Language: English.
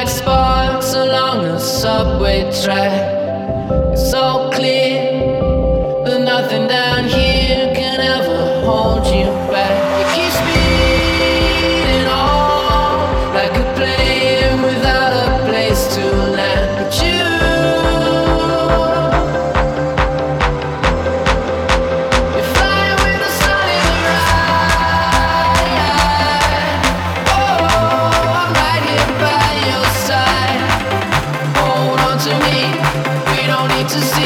like sparks along a subway track. It's so clear to see.